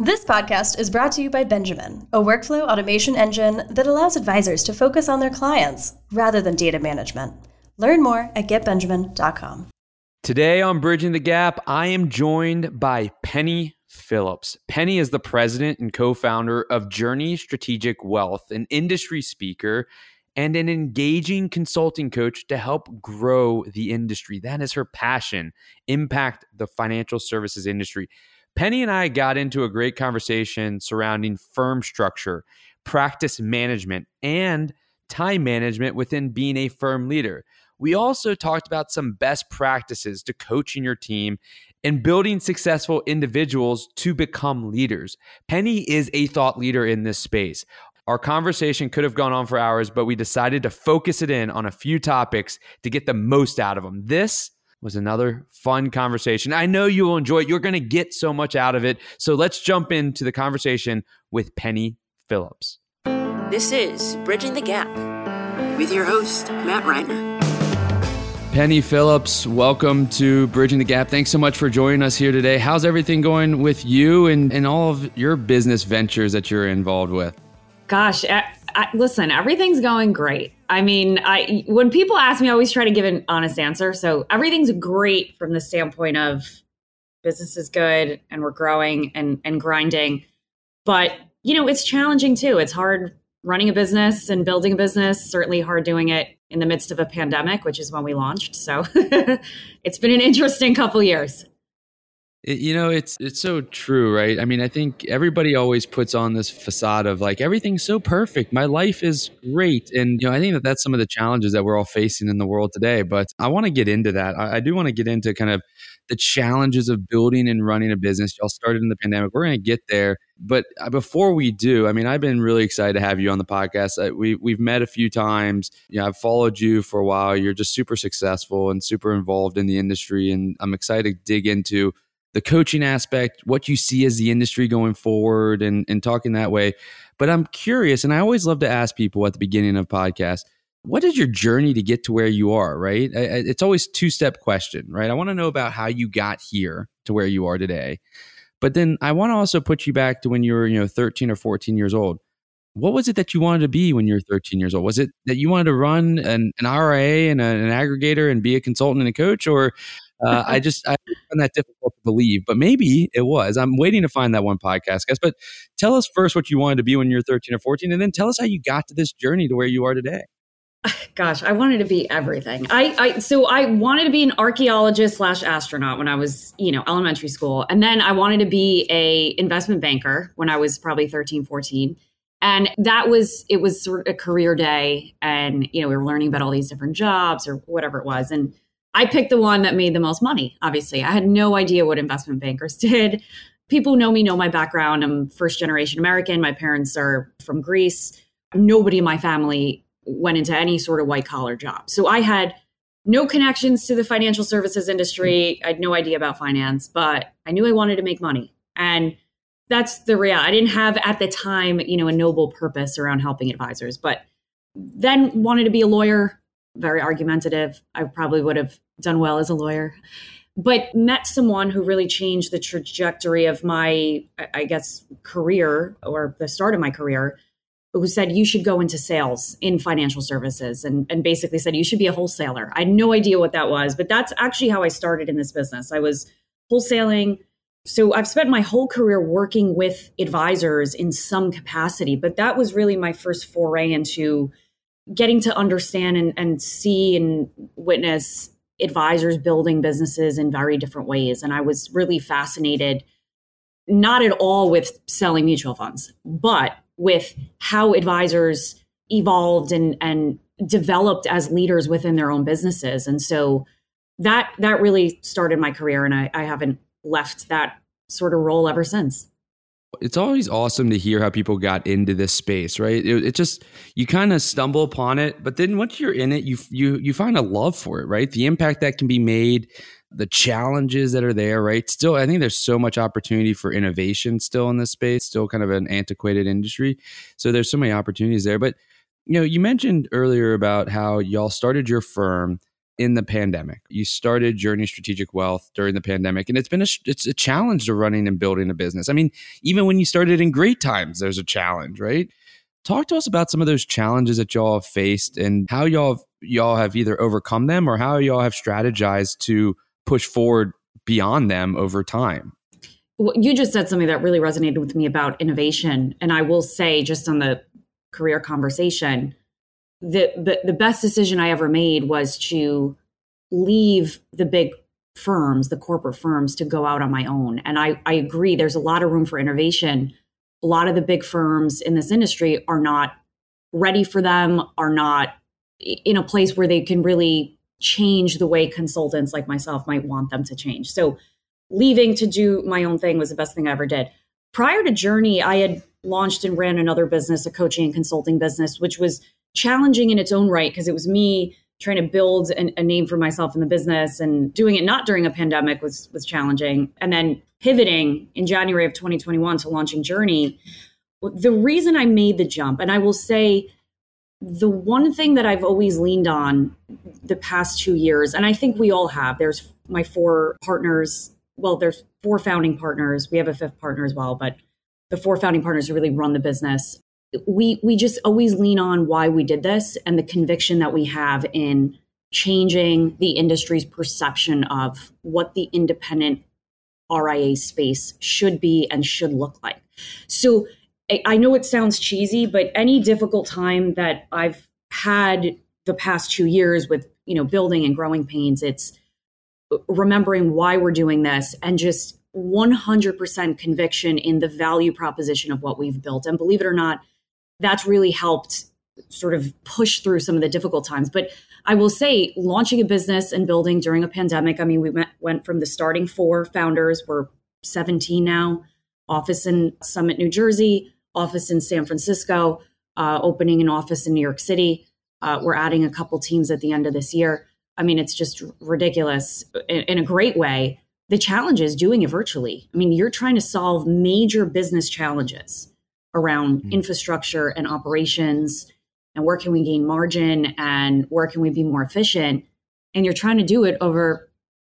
This podcast is brought to you by Benjamin, a workflow automation engine that allows advisors to focus on their clients rather than data management. Learn more at getbenjamin.com. Today on Bridging the Gap, I am joined by Penny Phillips. Penny is the president and co founder of Journey Strategic Wealth, an industry speaker and an engaging consulting coach to help grow the industry. That is her passion, impact the financial services industry. Penny and I got into a great conversation surrounding firm structure, practice management, and time management within being a firm leader. We also talked about some best practices to coaching your team and building successful individuals to become leaders. Penny is a thought leader in this space. Our conversation could have gone on for hours, but we decided to focus it in on a few topics to get the most out of them. This was another fun conversation. I know you will enjoy it. You're going to get so much out of it. So let's jump into the conversation with Penny Phillips. This is Bridging the Gap with your host, Matt Reiner. Penny Phillips, welcome to Bridging the Gap. Thanks so much for joining us here today. How's everything going with you and, and all of your business ventures that you're involved with? Gosh, I, listen, everything's going great. I mean, I when people ask me, I always try to give an honest answer. So everything's great from the standpoint of business is good and we're growing and and grinding. But you know, it's challenging too. It's hard running a business and building a business. Certainly hard doing it in the midst of a pandemic, which is when we launched. So it's been an interesting couple years. It, you know, it's it's so true, right? I mean, I think everybody always puts on this facade of like everything's so perfect, my life is great, and you know, I think that that's some of the challenges that we're all facing in the world today. But I want to get into that. I, I do want to get into kind of the challenges of building and running a business. Y'all started in the pandemic. We're going to get there, but uh, before we do, I mean, I've been really excited to have you on the podcast. Uh, we we've met a few times. You know, I've followed you for a while. You're just super successful and super involved in the industry, and I'm excited to dig into the coaching aspect, what you see as the industry going forward, and and talking that way. But I'm curious, and I always love to ask people at the beginning of podcasts, what is your journey to get to where you are? Right? It's always two step question, right? I want to know about how you got here to where you are today, but then I want to also put you back to when you were, you know, 13 or 14 years old. What was it that you wanted to be when you were 13 years old? Was it that you wanted to run an, an RIA and a, an aggregator and be a consultant and a coach, or uh, I just I find that difficult to believe, but maybe it was. I'm waiting to find that one podcast, guys. But tell us first what you wanted to be when you were 13 or 14, and then tell us how you got to this journey to where you are today. Gosh, I wanted to be everything. I, I so I wanted to be an archaeologist slash astronaut when I was, you know, elementary school. And then I wanted to be a investment banker when I was probably 13, 14. And that was it was sort of a career day. And, you know, we were learning about all these different jobs or whatever it was. And I picked the one that made the most money, obviously. I had no idea what investment bankers did. People know me know my background. I'm first generation American. My parents are from Greece. Nobody in my family went into any sort of white collar job. So I had no connections to the financial services industry. I had no idea about finance, but I knew I wanted to make money. And that's the real. I didn't have at the time, you know, a noble purpose around helping advisors, but then wanted to be a lawyer, very argumentative. I probably would have done well as a lawyer. But met someone who really changed the trajectory of my, I guess, career or the start of my career, who said you should go into sales in financial services and, and basically said you should be a wholesaler. I had no idea what that was, but that's actually how I started in this business. I was wholesaling. So I've spent my whole career working with advisors in some capacity, but that was really my first foray into getting to understand and, and see and witness advisors building businesses in very different ways. And I was really fascinated, not at all with selling mutual funds, but with how advisors evolved and, and developed as leaders within their own businesses. And so that that really started my career and I, I haven't left that sort of role ever since it's always awesome to hear how people got into this space right? It, it just you kind of stumble upon it but then once you're in it you you you find a love for it right? The impact that can be made the challenges that are there right? Still i think there's so much opportunity for innovation still in this space still kind of an antiquated industry. So there's so many opportunities there but you know you mentioned earlier about how y'all started your firm in the pandemic. You started Journey Strategic Wealth during the pandemic, and it's been a it's a challenge to running and building a business. I mean, even when you started in great times, there's a challenge, right? Talk to us about some of those challenges that y'all have faced and how y'all have, y'all have either overcome them or how y'all have strategized to push forward beyond them over time. Well, you just said something that really resonated with me about innovation, and I will say, just on the career conversation, the, the the best decision I ever made was to leave the big firms, the corporate firms, to go out on my own. And I, I agree, there's a lot of room for innovation. A lot of the big firms in this industry are not ready for them, are not in a place where they can really change the way consultants like myself might want them to change. So leaving to do my own thing was the best thing I ever did. Prior to Journey, I had launched and ran another business, a coaching and consulting business, which was challenging in its own right because it was me trying to build an, a name for myself in the business and doing it not during a pandemic was was challenging. And then pivoting in January of 2021 to launching Journey the reason I made the jump and I will say the one thing that I've always leaned on the past 2 years and I think we all have there's my four partners well there's four founding partners. We have a fifth partner as well but the four founding partners who really run the business we we just always lean on why we did this and the conviction that we have in changing the industry's perception of what the independent RIA space should be and should look like. So I know it sounds cheesy, but any difficult time that I've had the past two years with you know building and growing pains, it's remembering why we're doing this and just 100% conviction in the value proposition of what we've built. And believe it or not, that's really helped sort of push through some of the difficult times. But I will say, launching a business and building during a pandemic, I mean, we went, went from the starting four founders, we're 17 now, office in Summit, New Jersey, office in San Francisco, uh, opening an office in New York City. Uh, we're adding a couple teams at the end of this year. I mean, it's just ridiculous in, in a great way. The challenge is doing it virtually. I mean, you're trying to solve major business challenges around mm-hmm. infrastructure and operations and where can we gain margin and where can we be more efficient? And you're trying to do it over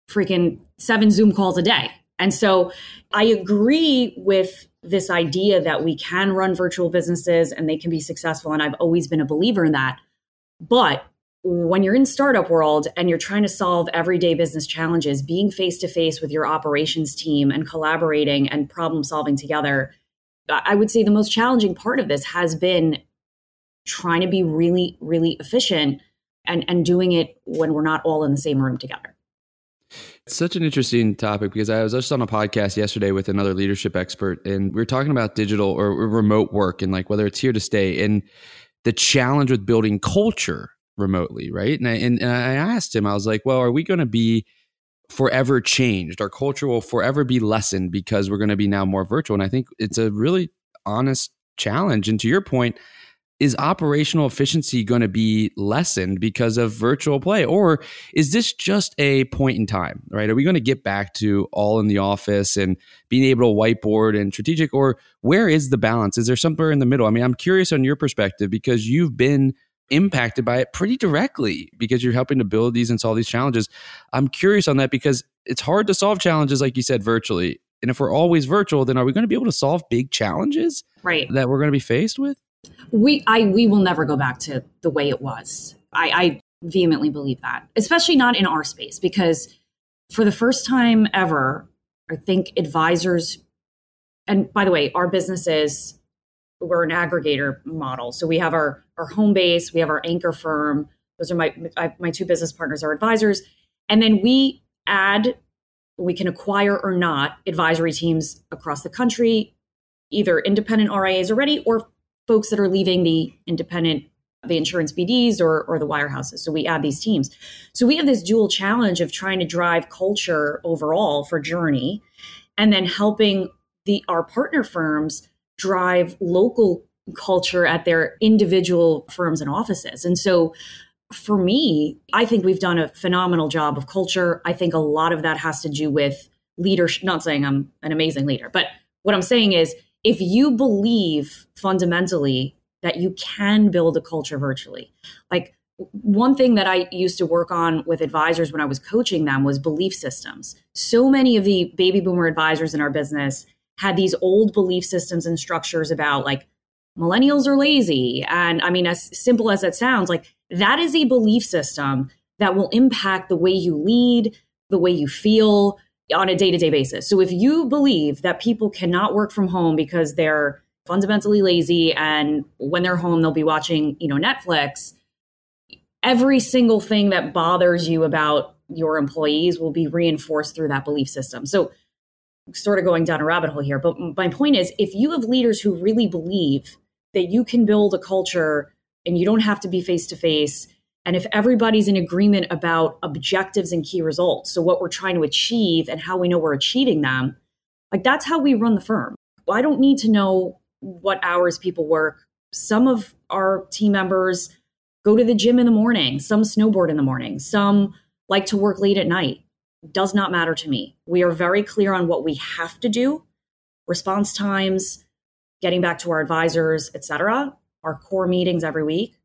freaking seven zoom calls a day. And so i agree with this idea that we can run virtual businesses and they can be successful and i've always been a believer in that. But when you're in startup world and you're trying to solve everyday business challenges being face to face with your operations team and collaborating and problem solving together I would say the most challenging part of this has been trying to be really, really efficient and, and doing it when we're not all in the same room together. It's such an interesting topic because I was just on a podcast yesterday with another leadership expert, and we were talking about digital or remote work and like whether it's here to stay and the challenge with building culture remotely, right? And I, and, and I asked him, I was like, well, are we going to be forever changed. Our culture will forever be lessened because we're going to be now more virtual. And I think it's a really honest challenge. And to your point, is operational efficiency going to be lessened because of virtual play? Or is this just a point in time, right? Are we going to get back to all in the office and being able to whiteboard and strategic? Or where is the balance? Is there somewhere in the middle? I mean, I'm curious on your perspective because you've been impacted by it pretty directly because you're helping to build these and solve these challenges. I'm curious on that because it's hard to solve challenges, like you said, virtually. And if we're always virtual, then are we going to be able to solve big challenges right. that we're going to be faced with? We I we will never go back to the way it was. I, I vehemently believe that, especially not in our space, because for the first time ever, I think advisors, and by the way, our businesses we're an aggregator model. So we have our our home base, we have our anchor firm. Those are my my two business partners, our advisors, and then we add, we can acquire or not advisory teams across the country, either independent RIAs already or folks that are leaving the independent the insurance BDs or, or the wirehouses. So we add these teams. So we have this dual challenge of trying to drive culture overall for Journey and then helping the our partner firms drive local culture at their individual firms and offices. And so for me, I think we've done a phenomenal job of culture. I think a lot of that has to do with leadership. Not saying I'm an amazing leader, but what I'm saying is if you believe fundamentally that you can build a culture virtually, like one thing that I used to work on with advisors when I was coaching them was belief systems. So many of the baby boomer advisors in our business had these old belief systems and structures about like millennials are lazy. And I mean, as simple as it sounds, like that is a belief system that will impact the way you lead, the way you feel on a day to day basis. So if you believe that people cannot work from home because they're fundamentally lazy and when they're home they'll be watching, you know, Netflix, every single thing that bothers you about your employees will be reinforced through that belief system. So, sort of going down a rabbit hole here, but my point is if you have leaders who really believe that you can build a culture and you don't have to be face to face, and if everybody's in agreement about objectives and key results, so what we're trying to achieve and how we know we're achieving them, like that's how we run the firm. I don't need to know what hours people work. Some of our team members go to the gym in the morning, some snowboard in the morning, some like to work late at night. Does not matter to me. We are very clear on what we have to do, response times, getting back to our advisors, etc. our core meetings every week.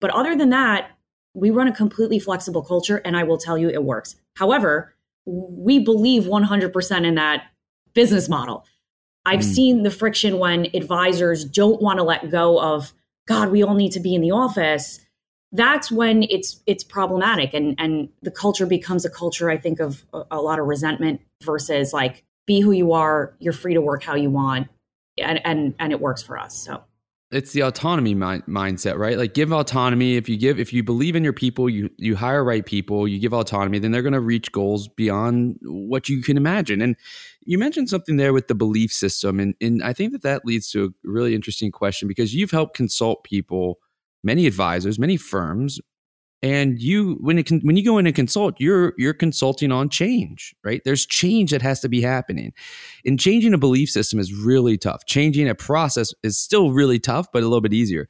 But other than that, we run a completely flexible culture and I will tell you it works. However, we believe 100% in that business model. I've mm. seen the friction when advisors don't want to let go of god, we all need to be in the office that's when it's it's problematic. And and the culture becomes a culture i think of a, a, lot of resentment versus like be who you are you're free to work how you want and and and it works for us so. It's the autonomy mi- mindset right? Like give autonomy. If you give if you believe in your people you you hire right people you give autonomy then they're going to reach goals beyond what you can imagine. And you mentioned something there with the belief system and and i think that that leads to a really interesting question because you've helped consult people many advisors, many firms, and you when it can, when you go in and consult, you're you're consulting on change, right? There's change that has to be happening, and changing a belief system is really tough. Changing a process is still really tough, but a little bit easier.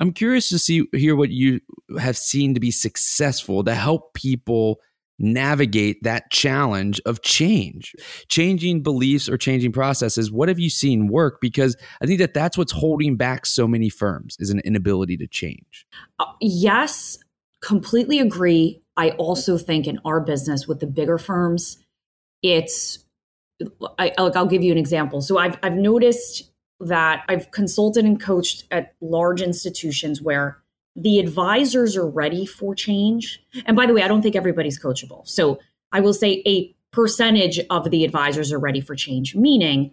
I'm curious to see hear what you have seen to be successful to help people navigate that challenge of change. Changing beliefs or changing processes. What have you seen work? Because i think that that's what's holding back so many firms is an inability to change. Uh, yes completely agree. I also think in our business with the bigger firms it's I, i'll give you an example. So i've, I've noticed that i've consulted and coached at large institutions where the advisors are ready for change. And by the way, I don't think everybody's coachable. So I will say a percentage of the advisors are ready for change, meaning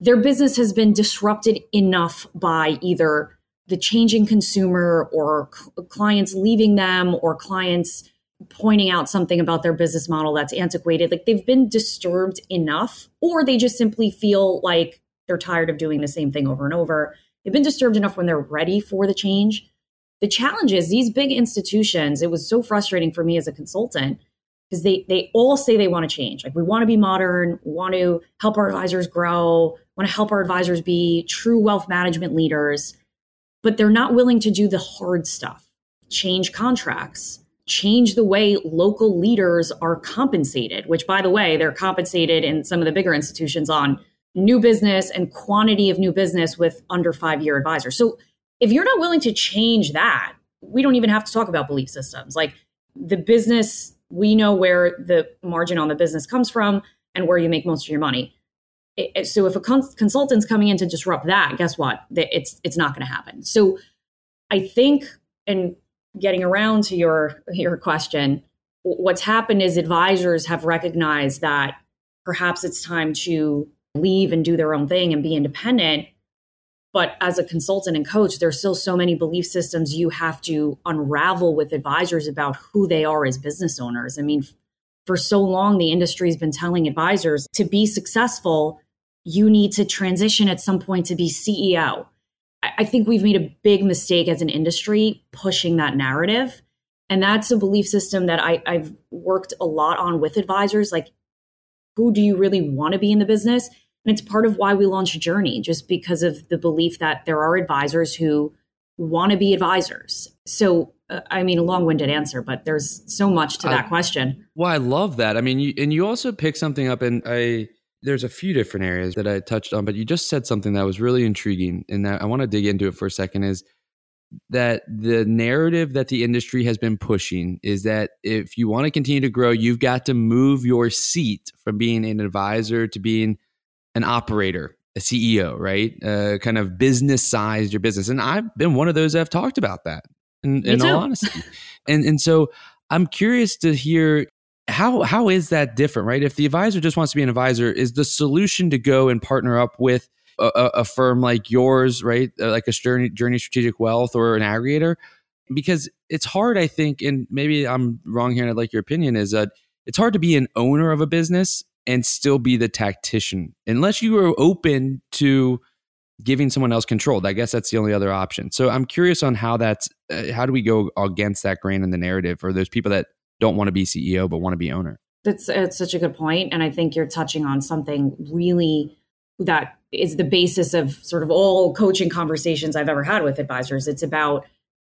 their business has been disrupted enough by either the changing consumer or clients leaving them or clients pointing out something about their business model that's antiquated. Like they've been disturbed enough, or they just simply feel like they're tired of doing the same thing over and over. They've been disturbed enough when they're ready for the change the challenge is these big institutions, it was so frustrating for me as a consultant because they they all say they want to change. Like we want to be modern, want to help our advisors grow, want to help our advisors be true wealth management leaders, but they're not willing to do the hard stuff. Change contracts, change the way local leaders are compensated, which by the way, they're compensated in some of the bigger institutions on new business and quantity of new business with under 5-year advisors. So if you're not willing to change that, we don't even have to talk about belief systems. Like the business, we know where the margin on the business comes from and where you make most of your money. It, so if a cons- consultant's coming in to disrupt that, guess what? It's it's not going to happen. So I think, and getting around to your your question, what's happened is advisors have recognized that perhaps it's time to leave and do their own thing and be independent but as a consultant and coach, there's still so many belief systems you have to unravel with advisors about who they are as business owners. I mean, for so long, the industry's been telling advisors to be successful, you need to transition at some point to be CEO. I think we've made a big mistake as an industry pushing that narrative. And that's a belief system that I, I've worked a lot on with advisors. Like, who do you really want to be in the business? And it's part of why we launched Journey, just because of the belief that there are advisors who want to be advisors. So, uh, I mean, a long winded answer, but there's so much to that question. Well, I love that. I mean, you, and you also pick something up, and I, there's a few different areas that I touched on, but you just said something that was really intriguing, and that I want to dig into it for a second. Is that the narrative that the industry has been pushing is that if you want to continue to grow, you've got to move your seat from being an advisor to being an operator, a CEO, right? Uh, kind of business sized your business. And I've been one of those that have talked about that in, in all honesty. and, and so I'm curious to hear how how is that different, right? If the advisor just wants to be an advisor, is the solution to go and partner up with a, a firm like yours, right? Uh, like a journey, journey strategic wealth or an aggregator, because it's hard, I think, and maybe I'm wrong here and I'd like your opinion, is that it's hard to be an owner of a business and still be the tactician unless you are open to giving someone else control. I guess that's the only other option. So I'm curious on how that's uh, how do we go against that grain in the narrative or those people that don't want to be CEO but want to be owner. That's, it's such a good point, and I think you're touching on something really that is the basis of sort of all coaching conversations I've ever had with advisors. It's about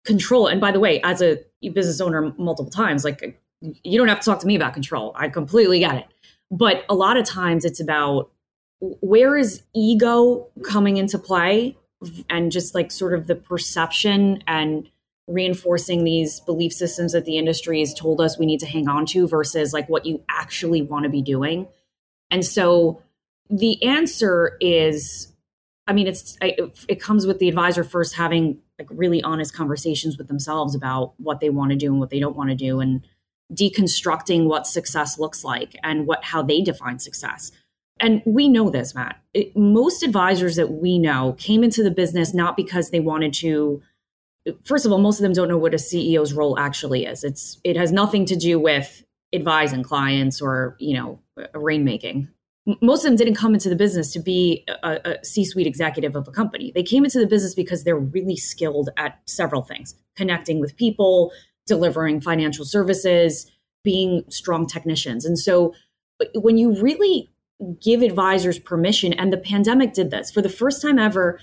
control. And by the way, as a business owner multiple times, like you don't have to talk to me about control. I completely get it. But a lot of times it's about where is ego coming into play and just like sort of the perception and reinforcing these belief systems that the industry has told us we need to hang on to versus like what you actually want to be doing. And so the answer is I mean, it's it, comes with the advisor first having like really honest conversations with themselves about what they want to do and what they don't want to do, and deconstructing what success looks like and what how they define success. And we know this, Matt. It, most advisors that we know came into the business not because they wanted to. First of all, most of them don't know what a CEO's role actually is. It's it has nothing to do with advising clients or you know rainmaking most of them didn't come into the business to be a, a C-suite executive of a company. They came into the business because they're really skilled at several things: connecting with people, delivering financial services, being strong technicians. And so, when you really give advisors permission, and the pandemic did this for the first time ever,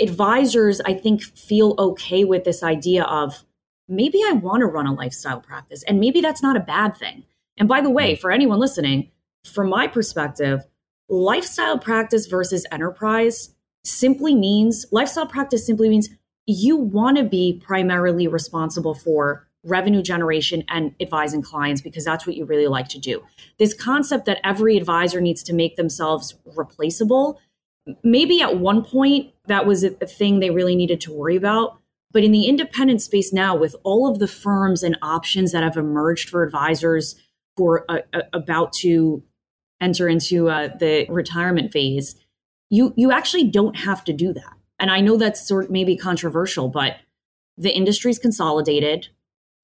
advisors I think feel okay with this idea of maybe I want to run a lifestyle practice, and maybe that's not a bad thing. And by the way, mm. for anyone listening from my perspective, lifestyle practice versus enterprise simply means lifestyle practice simply means you want to be primarily responsible for revenue generation and advising clients because that's what you really like to do. This concept that every advisor needs to make themselves replaceable, maybe at one point that was a thing they really needed to worry about. But in the independent space now, with all of the firms and options that have emerged for advisors who are about to enter into uh, the retirement phase, you you actually don't have to do that. And I know that's sort of maybe controversial, but the industry's consolidated.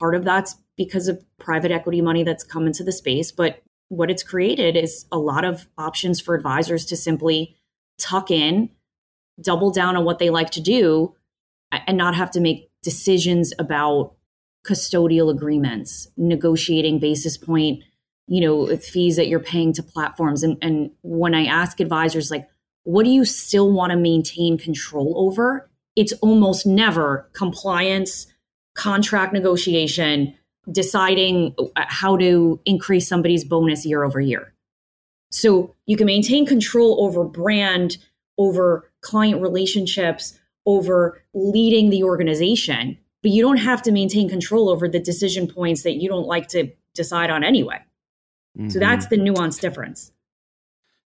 Part of that's because of private equity money that's come into the space, but what it's created is a lot of options for advisors to simply tuck in, double down on what they like to do, and not have to make decisions about custodial agreements, negotiating basis point you know fees that you're paying to platforms. And, and when i ask advisors like what do you still want to maintain control over? It's almost never compliance contract negotiation deciding uh, how to increase somebody's bonus year over year so you can maintain control over brand over client relationships over leading the organization but you don't have to maintain control over the decision points that you don't like to decide on anyway Mm-hmm. So that's the nuanced difference.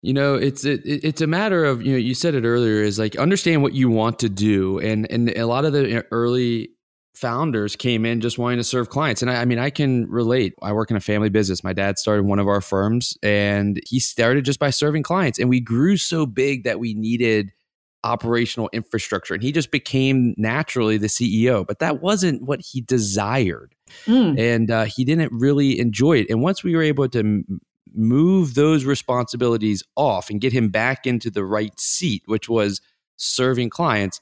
You know, it's it, it's a matter of you know you said it earlier is like understand what you want to do, and and a lot of the early founders came in just wanting to serve clients, and I, I mean I can relate. I work in a family business. My dad started one of our firms, and he started just by serving clients, and we grew so big that we needed operational infrastructure, and he just became naturally the CEO. But that wasn't what he desired. Mm. And uh, he didn't really enjoy it. And once we were able to m- move those responsibilities off and get him back into the right seat, which was serving clients,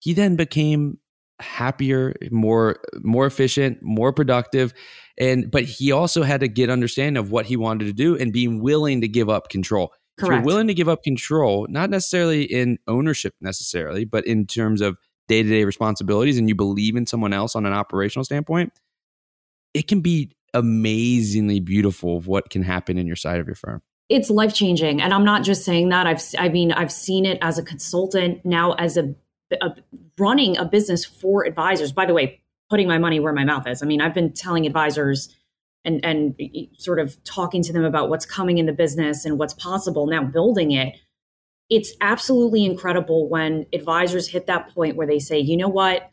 he then became happier, more more efficient, more productive. And but he also had to get understanding of what he wanted to do and being willing to give up control. Correct. If you're willing to give up control, not necessarily in ownership necessarily, but in terms of day-to-day responsibilities and you believe in someone else on an operational standpoint, it can be amazingly beautiful of what can happen in your side of your firm it's life changing and i'm not just saying that i've i mean i've seen it as a consultant now as a, a running a business for advisors. By the way, putting my money where my mouth is. I mean, I've been telling advisors and and sort of talking to them about what's coming in the business and what's possible now building it. It's absolutely incredible when advisors hit that point where they say, "You know what?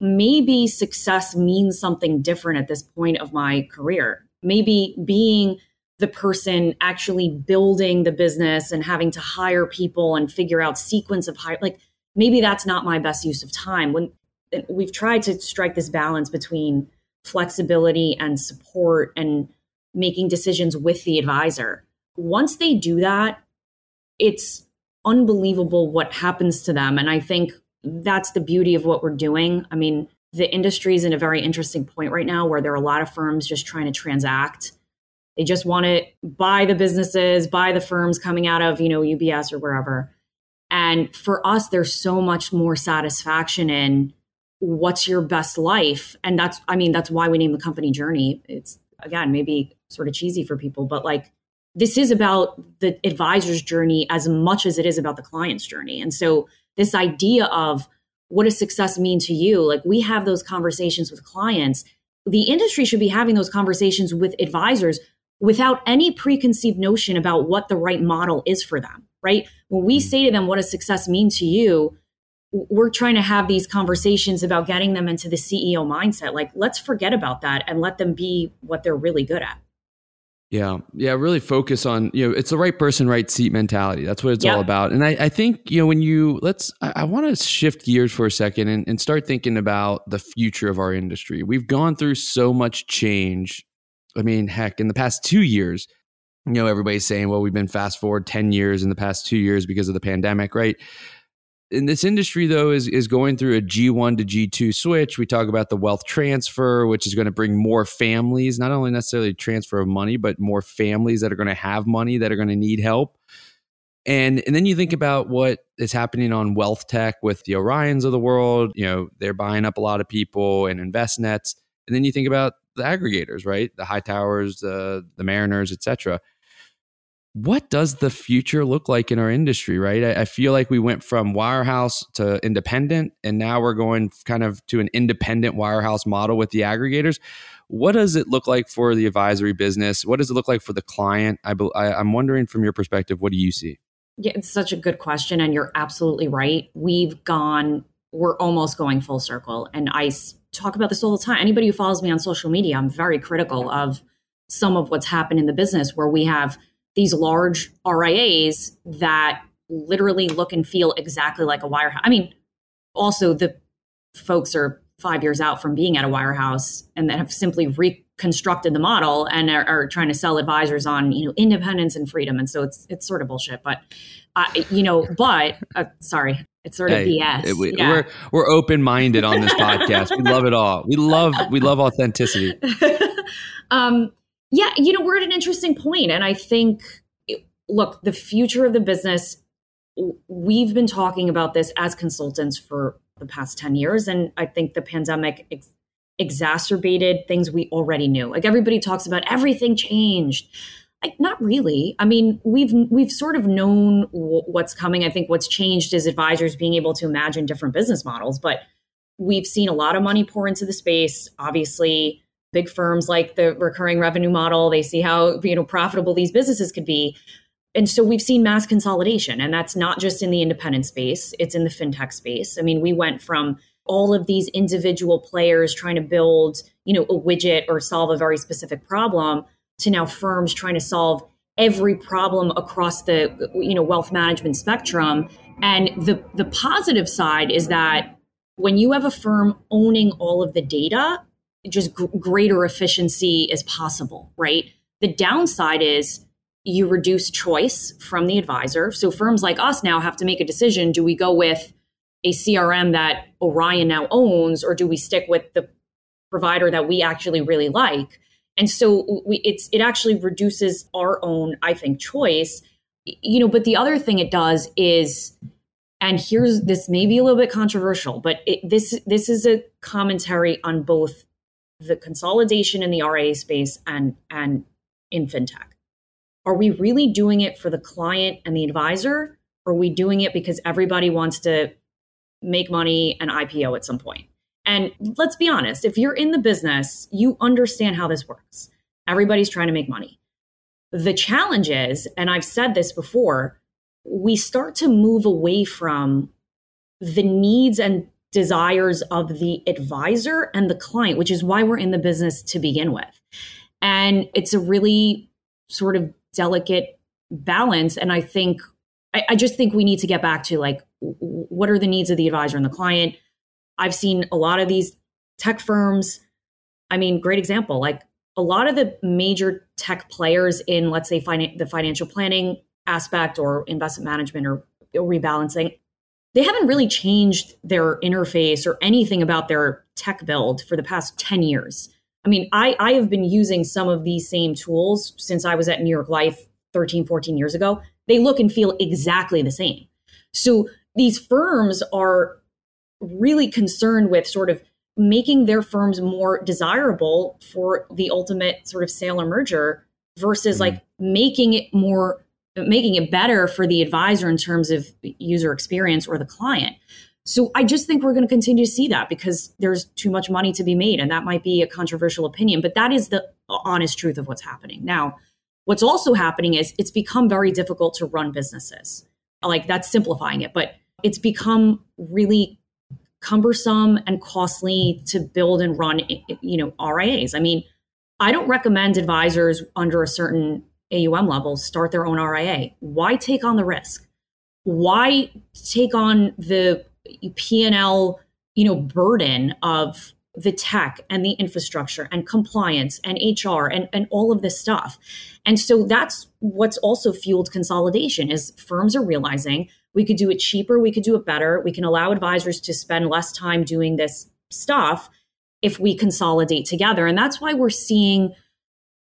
Maybe success means something different at this point of my career. Maybe being the person actually building the business and having to hire people and figure out sequence of hire like maybe that's not my best use of time. When we've tried to strike this balance between flexibility and support and making decisions with the advisor. Once they do that it's unbelievable what happens to them. And i think that's the beauty of what we're doing. I mean the industry is in a very interesting point right now where there are a lot of firms just trying to transact. They just want to buy the businesses, buy the firms coming out of, you know, UBS or wherever. And for us, there's so much more satisfaction in what's your best life. And that's, I mean, that's why we name the company Journey. It's, again, maybe sort of cheesy for people, but like this is about the advisor's journey as much as it is about the client's journey. And so this idea of what does success mean to you? Like we have those conversations with clients. The industry should be having those conversations with advisors without any preconceived notion about what the right model is for them, right? When we mm-hmm. say to them, what does success mean to you? We're trying to have these conversations about getting them into the CEO mindset. Like, let's forget about that and let them be what they're really good at. Yeah. Yeah. Really focus on, you know, it's the right person, right seat mentality. That's what it's all about. And I, I, think, you know, when you let's, I, I want to shift gears for a second and, and start thinking about the future of our industry. We've gone through so much change I mean, heck, in the past two years, you know, everybody's saying, well, we've been fast forward 10 years in the past two years because of the pandemic, right? And this industry, though, is, is going through a G1 to G2 switch. We talk about the wealth transfer, which is going to bring more families, not only necessarily transfer of money, but more families that are going to have money that are going to need help. And, and then you think about what is happening on wealth tech with the Orions of the world. You know, they're buying up a lot of people and Envestnets. And then you think about the aggregators, right? The Hightowers, the the Mariners, etc. What does the future look like in our industry, right? I, I feel like we went from wirehouse to independent, and now we're going kind of to an independent wirehouse model with the aggregators. What does it look like for the advisory business? What does it look like for the client? I, I, I'm wondering from your perspective, what do you see? Yeah, it's such a good question, and you're absolutely right. We've gone, we're almost going full circle, and I talk about this all the time. Anybody who follows me on social media, I'm very critical of some of what's happened in the business where we have these large RIAs that literally look and feel exactly like a wirehouse. I mean, also the folks are five years out from being at a wirehouse and that have simply reconstructed the model and are, are, trying to sell advisors on you know independence and freedom. And so it's it's sort of bullshit. But uh, you know, but uh, sorry, it's sort of hey, BS. we, yeah. We're we're open minded on this podcast. we love it all. We love we love authenticity. um, yeah, you know, we're at an interesting point, and I think, look, the future of the business. We've been talking about this as consultants for the past ten years, and I think the pandemic ex- exacerbated things we already knew. Like everybody talks about everything changed like, not really. I mean, we've we've sort of known w- what's coming. I think what's changed is advisors being able to imagine different business models, but we've seen a lot of money pour into the space. Obviously, big firms like the recurring revenue model, they see how, you know, profitable these businesses could be. And so we've seen mass consolidation, and that's not just in the independent space, it's in the fintech space. I mean, we went from all of these individual players trying to build, you know, a widget or solve a very specific problem to now firms trying to solve every problem across the you know wealth management spectrum and the the positive side is that when you have a firm owning all of the data just greater efficiency is possible right? The downside is you reduce choice from the advisor. So firms like us now have to make a decision do we go with a crm that orion now owns or do we stick with the provider that we actually really like? And so we, it's it actually reduces our own i think choice. You know but the other thing it does is and here's this may be a little bit controversial but it, this this is a commentary on both the consolidation in the RIA space and and in fintech are we really doing it for the client and the advisor or are we doing it because everybody wants to make money, and IPO at some point. And let's be honest, if you're in the business, you understand how this works. Everybody's trying to make money. The challenge is, and I've said this before, we start to move away from the needs and desires of the advisor and the client, which is why we're in the business to begin with. And it's a really sort of delicate balance. And I think, I, I just think we need to get back to like, what are the needs of the advisor and the client? I've seen a lot of these tech firms. I mean, great example. Like a lot of the major tech players in, let's say, finan- the financial planning aspect or investment management or, or rebalancing, they haven't really changed their interface or anything about their tech build for the past 10 years. I mean, I, I have been using some of these same tools since I was at New York Life 13, 14 years ago. They look and feel exactly the same. So these firms are really concerned with sort of making their firms more desirable for the ultimate sort of sale or merger versus mm-hmm. like making it more making it better for the advisor in terms of user experience or the client. So i just think we're going to continue to see that because there's too much money to be made and that might be a controversial opinion but that is the honest truth of what's happening. Now what's also happening is it's become very difficult to run businesses. Like that's simplifying it but it's become really cumbersome and costly to build and run you know RIAs. I mean, I don't recommend advisors under a certain AUM levels start their own RIA. Why take on the risk? Why take on the P&L, you know, burden of the tech and the infrastructure and compliance and HR and, and all of this stuff. And so that's what's also fueled consolidation is firms are realizing we could do it cheaper, we could do it better. We can allow advisors to spend less time doing this stuff if we consolidate together. And that's why we're seeing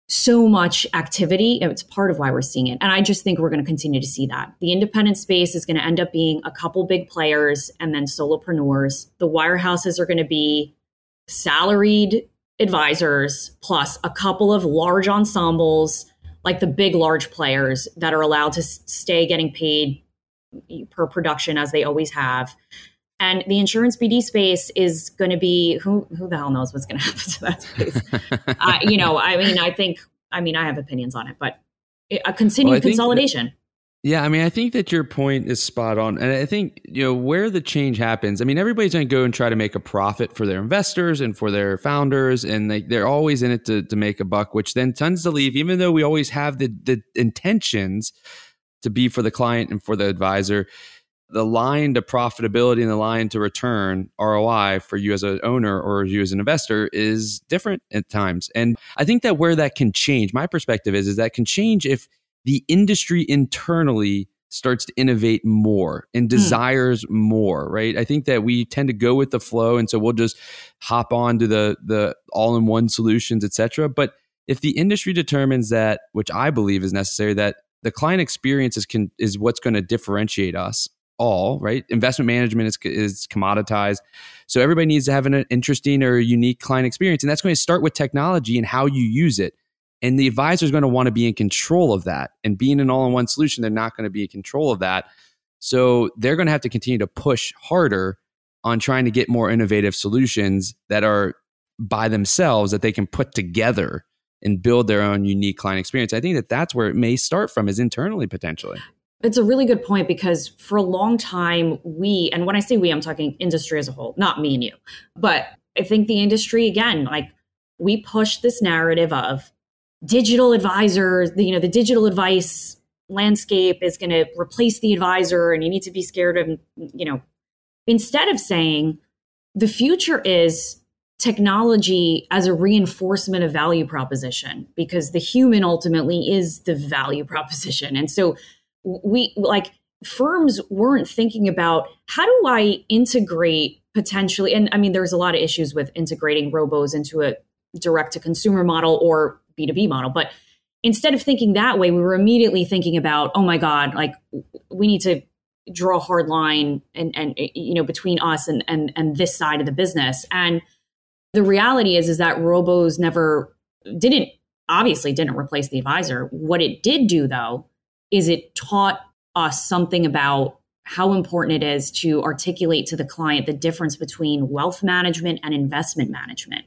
so much activity. It's part of why we're seeing it. And I just think we're going to continue to see that. The independent space is going to end up being a couple big players and then solopreneurs. The wirehouses are going to be salaried advisors plus a couple of large ensembles like the big large players that are allowed to stay getting paid per production as they always have and the insurance BD space is going to be who who the hell knows what's going to happen to that space. uh, you know, I mean, I think, I mean, I have opinions on it, but a continued well, consolidation. Yeah, I mean, I think that your point is spot on. And I think, you know, where the change happens, I mean, everybody's going to go and try to make a profit for their investors and for their founders. And they, they're always in it to, to make a buck, which then tends to leave, even though we always have the, the intentions to be for the client and for the advisor, the line to profitability and the line to return ROI for you as an owner or you as an investor is different at times. And I think that where that can change, my perspective is, is that can change if the industry internally starts to innovate more and hmm. desires mm. more right i think that we tend to go with the flow and so we'll just hop on to the the all-in-one solutions etc but if the industry determines that which i believe is necessary that the client experience is, can, is what's going to differentiate us all right investment management is, is commoditized so everybody needs to have an interesting or unique client experience and that's going to start with technology and how you use it and the advisor is going to want to be in control of that. And being an all in one solution, they're not going to be in control of that. So they're going to have to continue to push harder on trying to get more innovative solutions that are by themselves that they can put together and build their own unique client experience. I think that that's where it may start from is internally potentially. It's a really good point because for a long time, we, and when I say we, I'm talking industry as a whole, not me and you, but I think the industry, again, like we push this narrative of digital advisors, you know, the digital advice landscape is going to replace the advisor and you need to be scared of, you know, instead of saying the future is technology as a reinforcement of value proposition because the human ultimately is the value proposition. And so we like firms weren't thinking about how do I integrate potentially and I mean there's a lot of issues with integrating robos into a direct to consumer model or B2B model. But instead of thinking that way, we were immediately thinking about, oh my God, like we need to draw a hard line and, and eh, you know, between us and, and, and this side of the business. And the reality is, is that robos never didn't, obviously didn't replace the advisor. What it did do though, is it taught us something about how important it is to articulate to the client the difference between wealth management and investment management.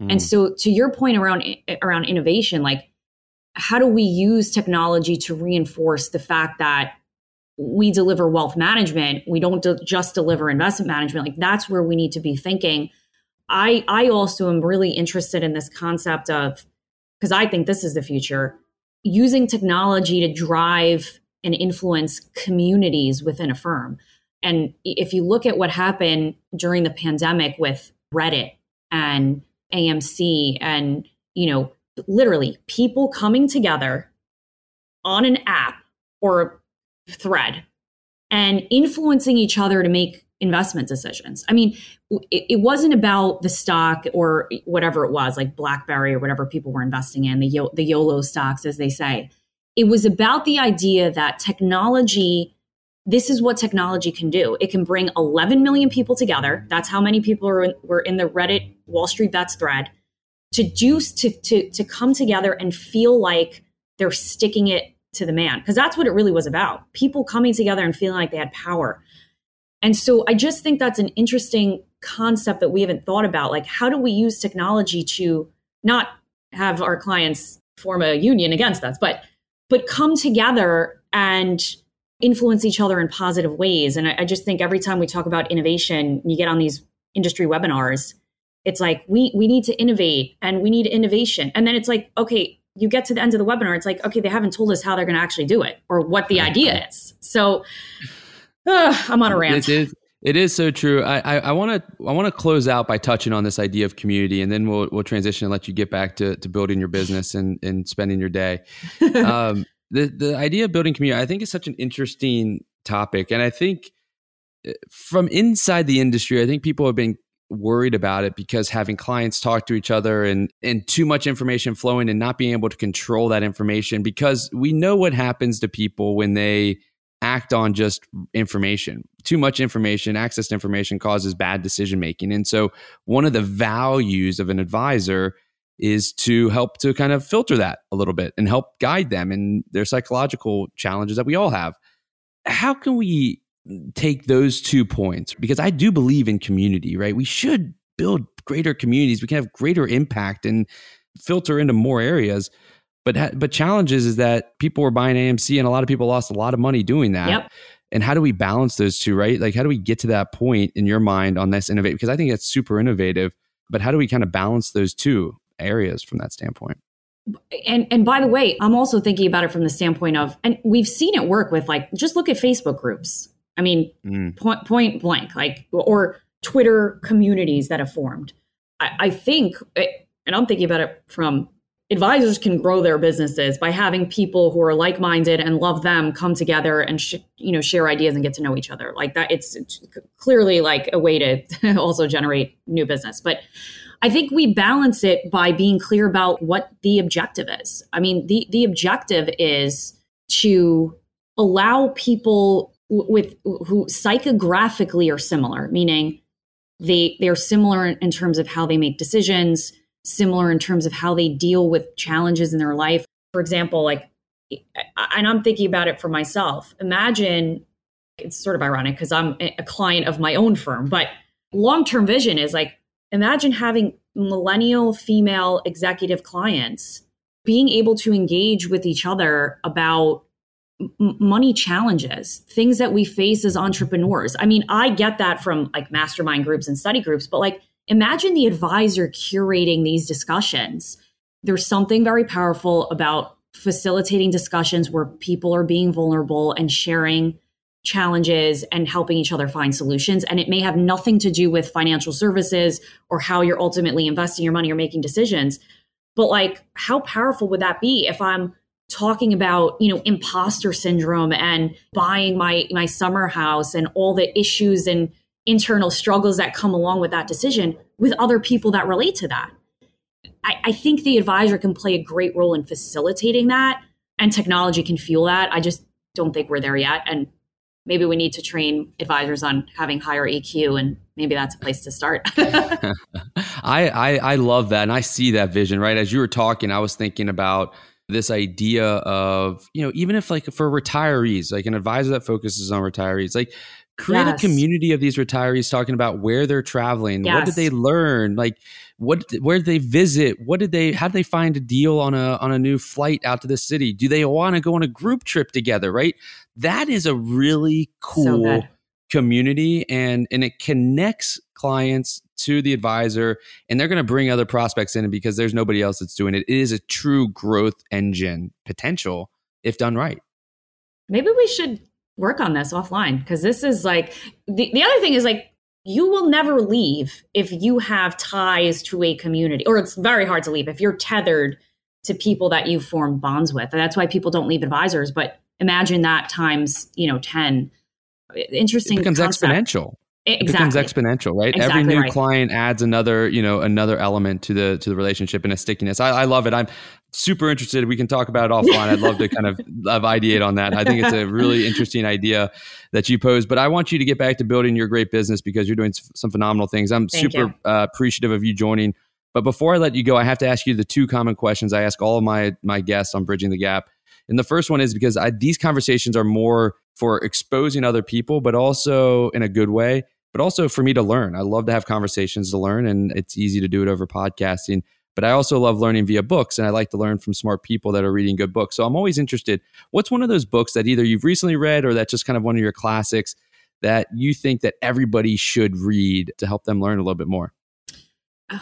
Mm. And so to your point around around innovation like how do we use technology to reinforce the fact that we deliver wealth management we don't just deliver investment management like that's where we need to be thinking i i also am really interested in this concept of because i think this is the future using technology to drive and influence communities within a firm. And if you look at what happened during the pandemic with reddit and amc and you know literally people coming together on an app or thread and influencing each other to make investment decisions. I mean, it, it, wasn't about the stock or whatever it was, like BlackBerry or whatever people were investing in, the, Yo- the YOLO stocks, as they say. It was about the idea that technology, this is what technology can do. It can bring 11 million people together. That's how many people are in, were in the Reddit Wall Street Bets thread to do to, to, to come together and feel like they're sticking it to the man because that's what it really was about people coming together and feeling like they had power and so i just think that's an interesting concept that we haven't thought about. Like how do we use technology to not have our clients form a union against us but but come together and influence each other in positive ways? And I, I just think every time we talk about innovation you get on these industry webinars it's like we we need to innovate and we need innovation. And then it's like okay you get to the end of the webinar, it's like, okay, they haven't told us how they're going to actually do it or what the idea is. So uh, I'm on a rant. It is, it is so true. I want to I want to close out by touching on this idea of community, and then we'll we'll transition and let you get back to, to building your business and, and spending your day. um, the the idea of building community, I think, is such an interesting topic, and I think uh, from inside the industry, I think people have been worried about it because having clients talk to each other and and too much information flowing and not being able to control that information because we know what happens to people when they act on just information too much information access to information causes bad decision making and so one of the values of an advisor is to help to kind of filter that a little bit and help guide them in their psychological challenges that we all have how can we take those two points because I do believe in community, right? We should build greater communities. We can have greater impact and filter into more areas. But but challenges is that people were buying AMC and a lot of people lost a lot of money doing that. Yep. And how do we balance those two, right? Like how do we get to that point in your mind on this innovate? Because I think it's super innovative, but how do we kind of balance those two areas from that standpoint? and and by the way i'm also thinking about it from the standpoint of and we've seen it work with like just look at facebook groups I mean, mm. point, point blank, like, or Twitter communities that have formed. I, I think, and I'm thinking about it from advisors can grow their businesses by having people who are like-minded and love them come together and sh- you know share ideas and get to know each other. Like that it's, it's, clearly like a way to also generate new business. But i think we balance it by being clear about what the objective is. I mean the the objective is to allow people with who psychographically are similar, meaning they they're similar in terms of how they make decisions, similar in terms of how they deal with challenges in their life. For example, like and I'm thinking about it for myself. Imagine it's sort of ironic because I'm a client of my own firm, but long-term vision is like imagine having millennial female executive clients being able to engage with each other about money challenges, things that we face as entrepreneurs. I mean, I get that from like mastermind groups and study groups, but like imagine the advisor curating these discussions. There's something very powerful about facilitating discussions where people are being vulnerable and sharing challenges and helping each other find solutions. And it may have nothing to do with financial services or how you're ultimately investing your money or making decisions. But like, how powerful would that be if I'm talking about you know imposter syndrome and buying my my summer house and all the issues and internal struggles that come along with that decision with other people that relate to that. I, I think the advisor can play a great role in facilitating that and technology can fuel that. I just don't think we're there yet and maybe we need to train advisors on having higher eq and maybe that's a place to start. I, I i love that and i see that vision right? As you were talking i was thinking about this idea of, you know, even if like for retirees, like an advisor that focuses on retirees, like create Yes. a community of these retirees talking about where they're traveling, what did they learn, like what where did they visit, what did they how did they find a deal on a on a new flight out to the city? Do they want to go on a group trip together, right? That is a really cool good. community and and it connects clients to the advisor and they're going to bring other prospects in because there's nobody else that's doing it. It is a true growth engine potential if done right. Maybe we should work on this offline because this is like the, the other thing is like you will never leave if you have ties to a community, or it's very hard to leave if you're tethered to people that you form bonds with. And that's why people don't leave advisors. But imagine that times, you know, 10. Interesting. It becomes concept. exponential. It It becomes exponential, right? Every new right. client adds another, you know, another element to the to the relationship and a stickiness. I, I love it. I'm super interested. We can talk about it offline. I'd love to kind of, of ideate on that. I think it's a really interesting idea that you pose. But I want you to get back to building your great business because you're doing some phenomenal things. I'm Thank super uh, appreciative of you joining. But before I let you go, I have to ask you the two common questions I ask all of my my guests on bridging the gap. And the first one is because I, these conversations are more for exposing other people, but also in a good way, but also for me to learn. I love to have conversations to learn, and it's easy to do it over podcasting. But I also love learning via books, and I like to learn from smart people that are reading good books. So I'm always interested. What's one of those books that either you've recently read or that's just kind of one of your classics that you think that everybody should read to help them learn a little bit more?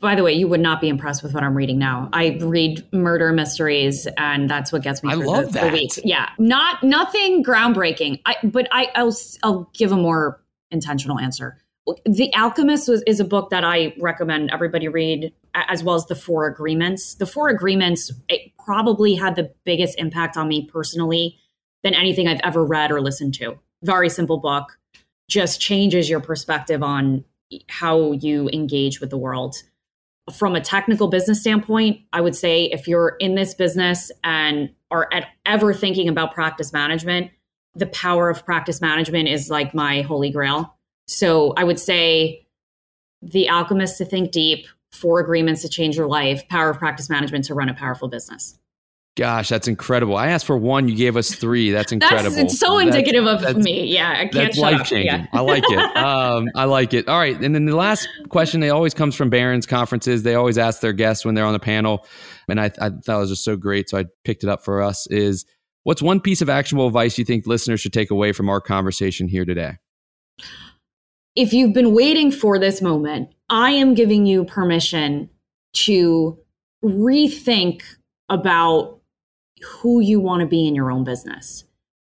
By the way, you would not be impressed with what I'm reading now. I read murder mysteries, and that's what gets me I through love the, that. the week. Yeah, not nothing groundbreaking. I, but I, I'll I'll give a more intentional answer. The Alchemist was, is a book that I recommend everybody read, as well as the Four Agreements. The Four Agreements it probably had the biggest impact on me personally than anything I've ever read or listened to. Very simple book, just changes your perspective on how you engage with the world. From a technical business standpoint, I would say if you're in this business and are ever thinking about practice management, the power of practice management is like my holy grail. So I would say The Alchemist to think deep, Four Agreements to change your life, Power of Practice Management to run a powerful business. Gosh, that's incredible. I asked for one, you gave us three. That's incredible. That's it's so That's- indicative of me. Yeah, I can't That's life changing. Yeah. I like it. Um, I like it. All right. And then the last question, they always comes from Barron's conferences. They always ask their guests when they're on the panel. And I, I thought it was just so great. So I picked it up for us is what's one piece of actionable advice you think listeners should take away from our conversation here today? if you've been waiting for this moment, I am giving you permission to rethink about who you want to be in your own business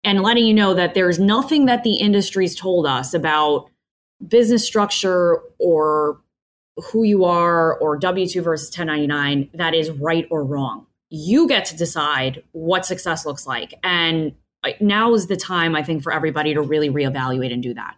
and letting you know that there's nothing that the industry's told us about business structure or who you are or W 2 versus 1099 that is right or wrong. You get to decide what success looks like. And uh, now is the time, I think, for everybody to really reevaluate and do that.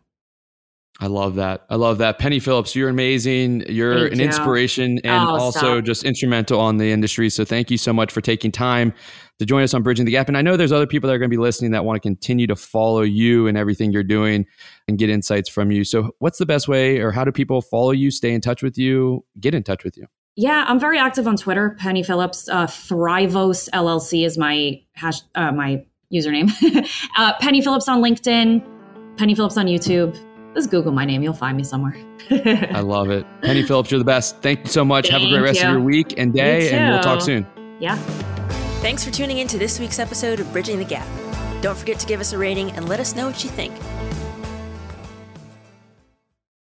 I love that. I love that. Penny Phillips, you're amazing. You're Thank an you. inspiration and Oh, also stop. just instrumental on the industry. So thank you so much for taking time to join us on Bridging the Gap. And I know there's other people that are going to be listening that want to continue to follow you and everything you're doing and get insights from you. So what's the best way or how do people follow you, stay in touch with you, get in touch with you? Yeah, I'm very active on Twitter. Penny Phillips, uh, Thrivos LLC is my hash, uh, my username. uh, Penny Phillips on LinkedIn. Penny Phillips on YouTube. Just Google my name; you'll find me somewhere. I love it. Penny Phillips, you're the best. Thank you so much. Have a great Thank rest of your week and day, and we'll talk soon. yeah. Thanks for tuning in to this week's episode of Bridging the Gap. Don't forget to give us a rating and let us know what you think.